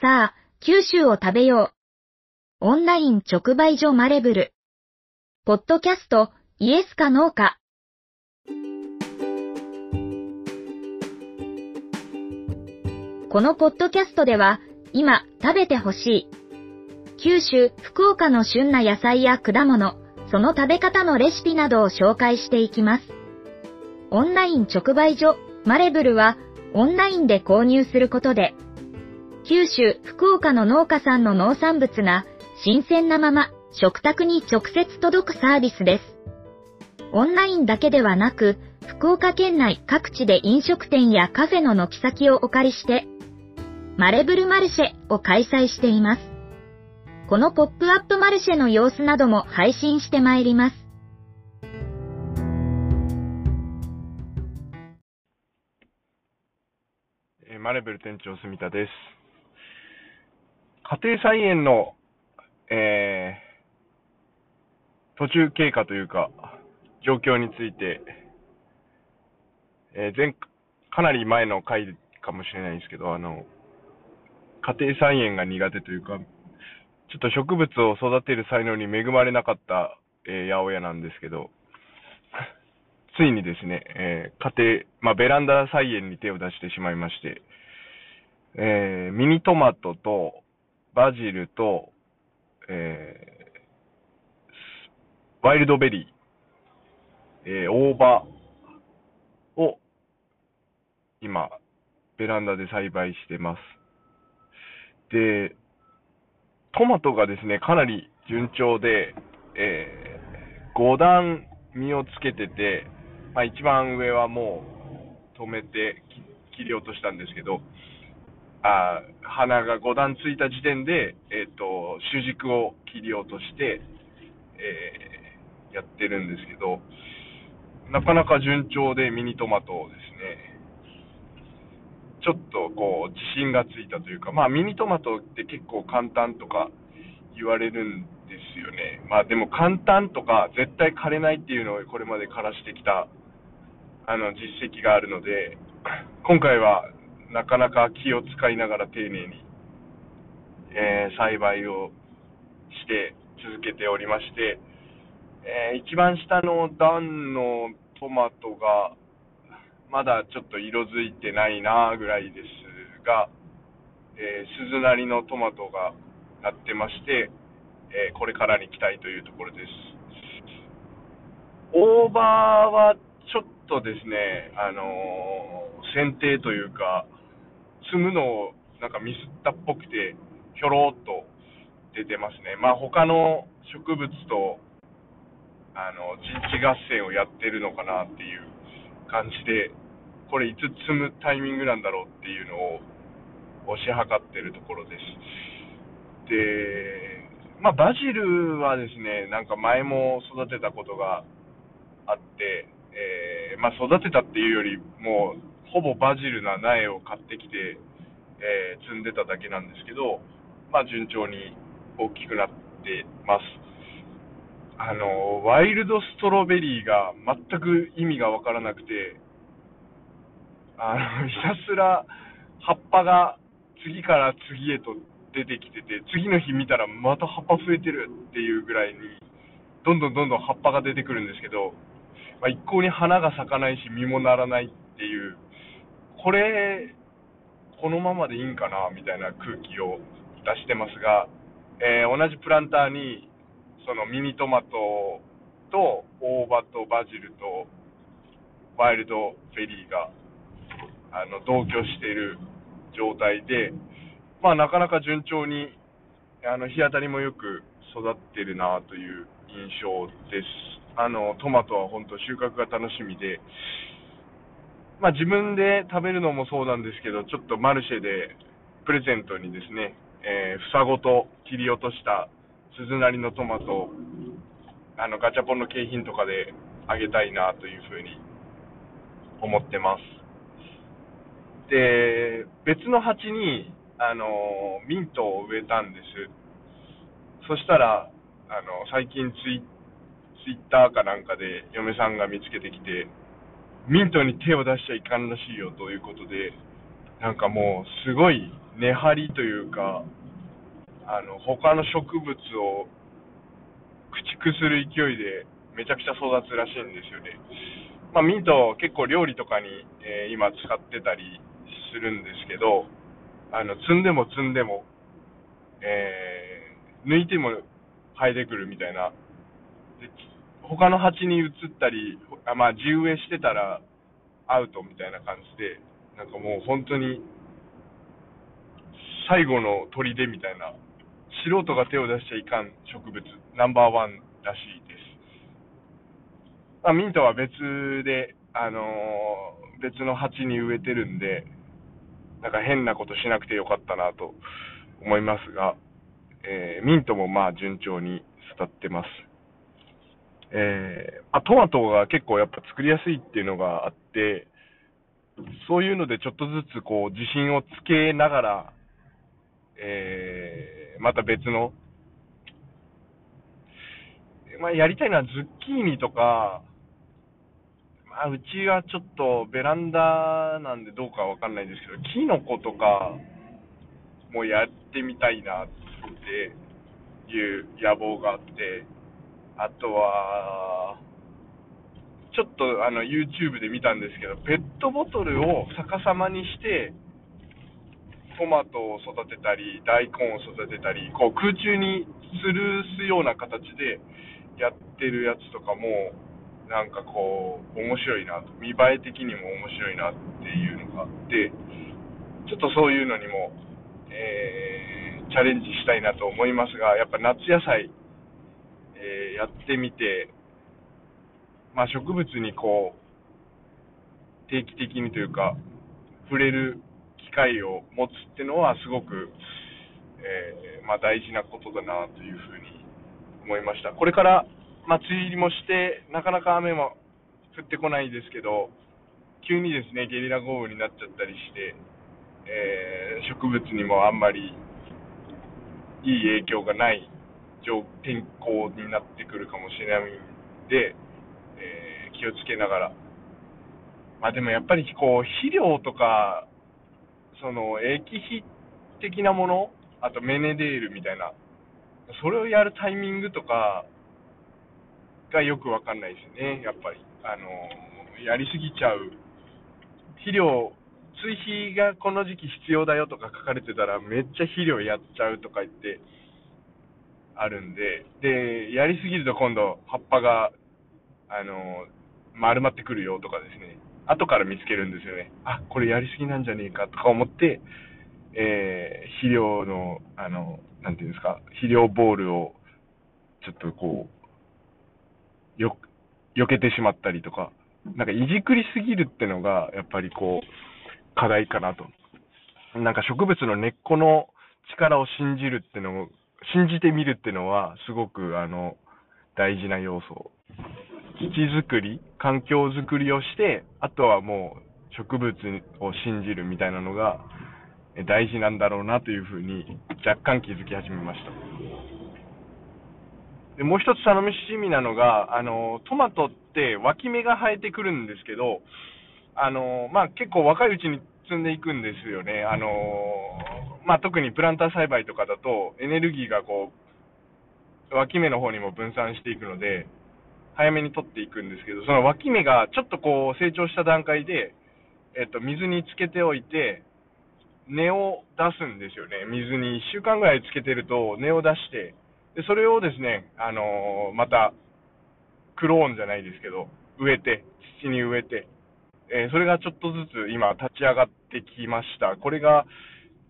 さあ、九州を食べよう。オンライン直売所マレブル。ポッドキャスト、イエスかノーか。このポッドキャストでは、今食べてほしい。九州、福岡の旬な野菜や果物、その食べ方のレシピなどを紹介していきます。オンライン直売所、マレブルは、オンラインで購入することで、九州、福岡の農家さんの農産物が新鮮なまま食卓に直接届くサービスです。オンラインだけではなく、福岡県内各地で飲食店やカフェの軒先をお借りして、マレブルマルシェを開催しています。このポップアップマルシェの様子なども配信してまいります。マレブル店長住田です。家庭菜園の、えー、途中経過というか、状況について、えー、前、かなり前の回かもしれないんですけど、あの、家庭菜園が苦手というか、ちょっと植物を育てる才能に恵まれなかった、えー、八百屋なんですけど、ついにですね、えー、家庭、まあ、ベランダ菜園に手を出してしまいまして、えー、ミニトマトと、バジルと、えー、ワイルドベリー、えー、大葉を、今、ベランダで栽培してます。で、トマトがですね、かなり順調で、えー、5段実をつけてて、まあ、一番上はもう止めて切り落としたんですけど、あ花が5段ついた時点で、えっ、ー、と、主軸を切り落として、えー、やってるんですけど、なかなか順調でミニトマトをですね、ちょっとこう、自信がついたというか、まあミニトマトって結構簡単とか言われるんですよね。まあでも簡単とか絶対枯れないっていうのをこれまで枯らしてきた、あの、実績があるので、今回はなかなか気を使いながら丁寧に、えー、栽培をして続けておりまして、えー、一番下の段のトマトが、まだちょっと色づいてないなぐらいですが、えー、鈴なりのトマトがなってまして、えー、これからに期待というところです。大葉はちょっとですね、あのー、剪定というか、積むのをなんかミスったっぽくて、ひょろっと出てますね。まあ他の植物と、あの、人地合戦をやってるのかなっていう感じで、これいつ積むタイミングなんだろうっていうのを推し量ってるところです。で、まあ、バジルはですね、なんか前も育てたことがあって、えー、まあ、育てたっていうよりもう、ほぼバジルな苗を買ってきて、えー、積んでただけなんですけど、まあ、順調に大きくなってます。あの、ワイルドストロベリーが全く意味がわからなくて、あの、ひたすら葉っぱが次から次へと出てきてて、次の日見たらまた葉っぱ増えてるっていうぐらいに、どんどんどんどん葉っぱが出てくるんですけど、まあ、一向に花が咲かないし、実もならないっていう、これ、このままでいいんかなみたいな空気を出してますが、えー、同じプランターに、そのミニトマトと大葉とバジルとワイルドベリーがあの同居している状態で、まあ、なかなか順調にあの日当たりもよく育ってるなという印象です。あのトマトは本当収穫が楽しみで、まあ、自分で食べるのもそうなんですけど、ちょっとマルシェでプレゼントにですね、えー、房ごと切り落とした鈴なりのトマト、あのガチャポンの景品とかであげたいなというふうに思ってます。で、別の鉢に、あの、ミントを植えたんです。そしたら、あの、最近ツイツイッターかなんかで嫁さんが見つけてきて、ミントに手を出しちゃいかんらしいよということで、なんかもうすごい根張りというか、あの、他の植物を駆逐する勢いでめちゃくちゃ育つらしいんですよね。まあ、ミント結構料理とかに、えー、今使ってたりするんですけど、あの、積んでも積んでも、えー、抜いても生えてくるみたいな。で他の鉢に移ったり、あまあ、地植えしてたらアウトみたいな感じで、なんかもう本当に、最後の砦みたいな、素人が手を出しちゃいかん植物、ナンバーワンらしいです。まあ、ミントは別で、あのー、別の鉢に植えてるんで、なんか変なことしなくてよかったなと思いますが、えー、ミントもまあ順調に育ってます。えー、あ、トマトが結構やっぱ作りやすいっていうのがあって、そういうのでちょっとずつこう自信をつけながら、えー、また別の、まあ、やりたいのはズッキーニとか、まあ、うちはちょっとベランダなんでどうかわかんないんですけど、キノコとかもやってみたいなっていう野望があって、あとは、ちょっとあの YouTube で見たんですけど、ペットボトルを逆さまにして、トマトを育てたり、大根を育てたり、こう空中に吊るすような形でやってるやつとかも、なんかこう、面白いなと、見栄え的にも面白いなっていうのがあって、ちょっとそういうのにも、えー、チャレンジしたいなと思いますが、やっぱ夏野菜、えー、やってみて、まあ、植物にこう、定期的にというか、触れる機会を持つっていうのはすごく、えー、まあ、大事なことだなというふうに思いました。これからまあ、梅雨入りもして、なかなか雨も降ってこないですけど、急にですね、ゲリラ豪雨になっちゃったりして、えー、植物にもあんまりいい影響がない天候になってくるかもしれないんで、えー、気をつけながら。まあでもやっぱりこう、肥料とか、その液肥的なもの、あとメネデールみたいな、それをやるタイミングとか、がよくわかんないですね、やっぱり。あのやりすぎちゃう。肥料、追肥がこの時期必要だよとか書かれてたら、めっちゃ肥料やっちゃうとか言って、あるんで、で、やりすぎると今度、葉っぱが、あの丸まってくるよとかですね、後から見つけるんですよね。あ、これやりすぎなんじゃねえかとか思って、えー、肥料の、あの、なんていうんですか、肥料ボールを、ちょっとこう、よ、避けてしまったりとか、なんかいじくりすぎるってのが、やっぱりこう、課題かなと。なんか植物の根っこの力を信じるってのを、信じてみるっていうのは、すごく、あの、大事な要素。土作り、環境づくりをして、あとはもう植物を信じるみたいなのが大事なんだろうなというふうに若干気づき始めました。で、もう一つ楽しみなのが、あの、トマトって脇芽が生えてくるんですけど、あの、まあ、結構若いうちに積んでいくんですよね。あの、まあ、特にプランター栽培とかだと、エネルギーがこう、脇芽の方にも分散していくので、早めに取っていくんですけど、その脇芽がちょっとこう成長した段階で、えっと、水につけておいて、根を出すんですよね。水に1週間ぐらいつけてると根を出して、で、それをですね、あのー、また、クローンじゃないですけど、植えて、土に植えて、えー、それがちょっとずつ今立ち上がってきました。これが、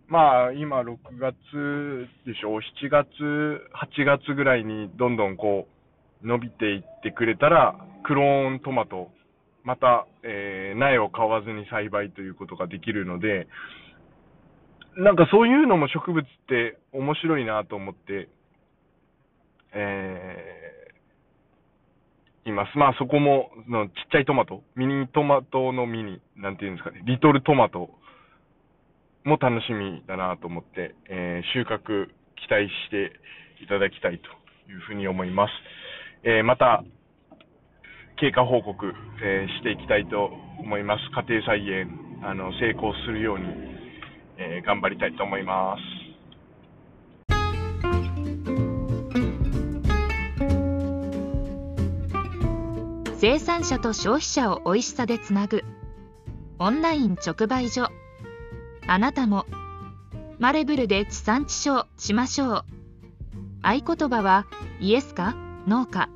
まあ、今6月でしょ？う、7月、8月ぐらいにどんどんこう、伸びていってくれたら、クローントマト、また、えー、苗を買わずに栽培ということができるので、なんかそういうのも植物って面白いなと思って、えー、います。まあそこも、のちっちゃいトマト、ミニトマトのミニ、なんていうんですかね、リトルトマト。も楽しみだなと思って、えー、収穫期待していただきたいというふうに思います。えー、また、経過報告、えー、していきたいと思います。家庭菜園、あの、成功するように、えー頑張りたいと思います。生産者と消費者を美味しさでつなぐオンライン直売所あなたも。マレブルで地産地消しましょう。合言葉はイエスかノーか。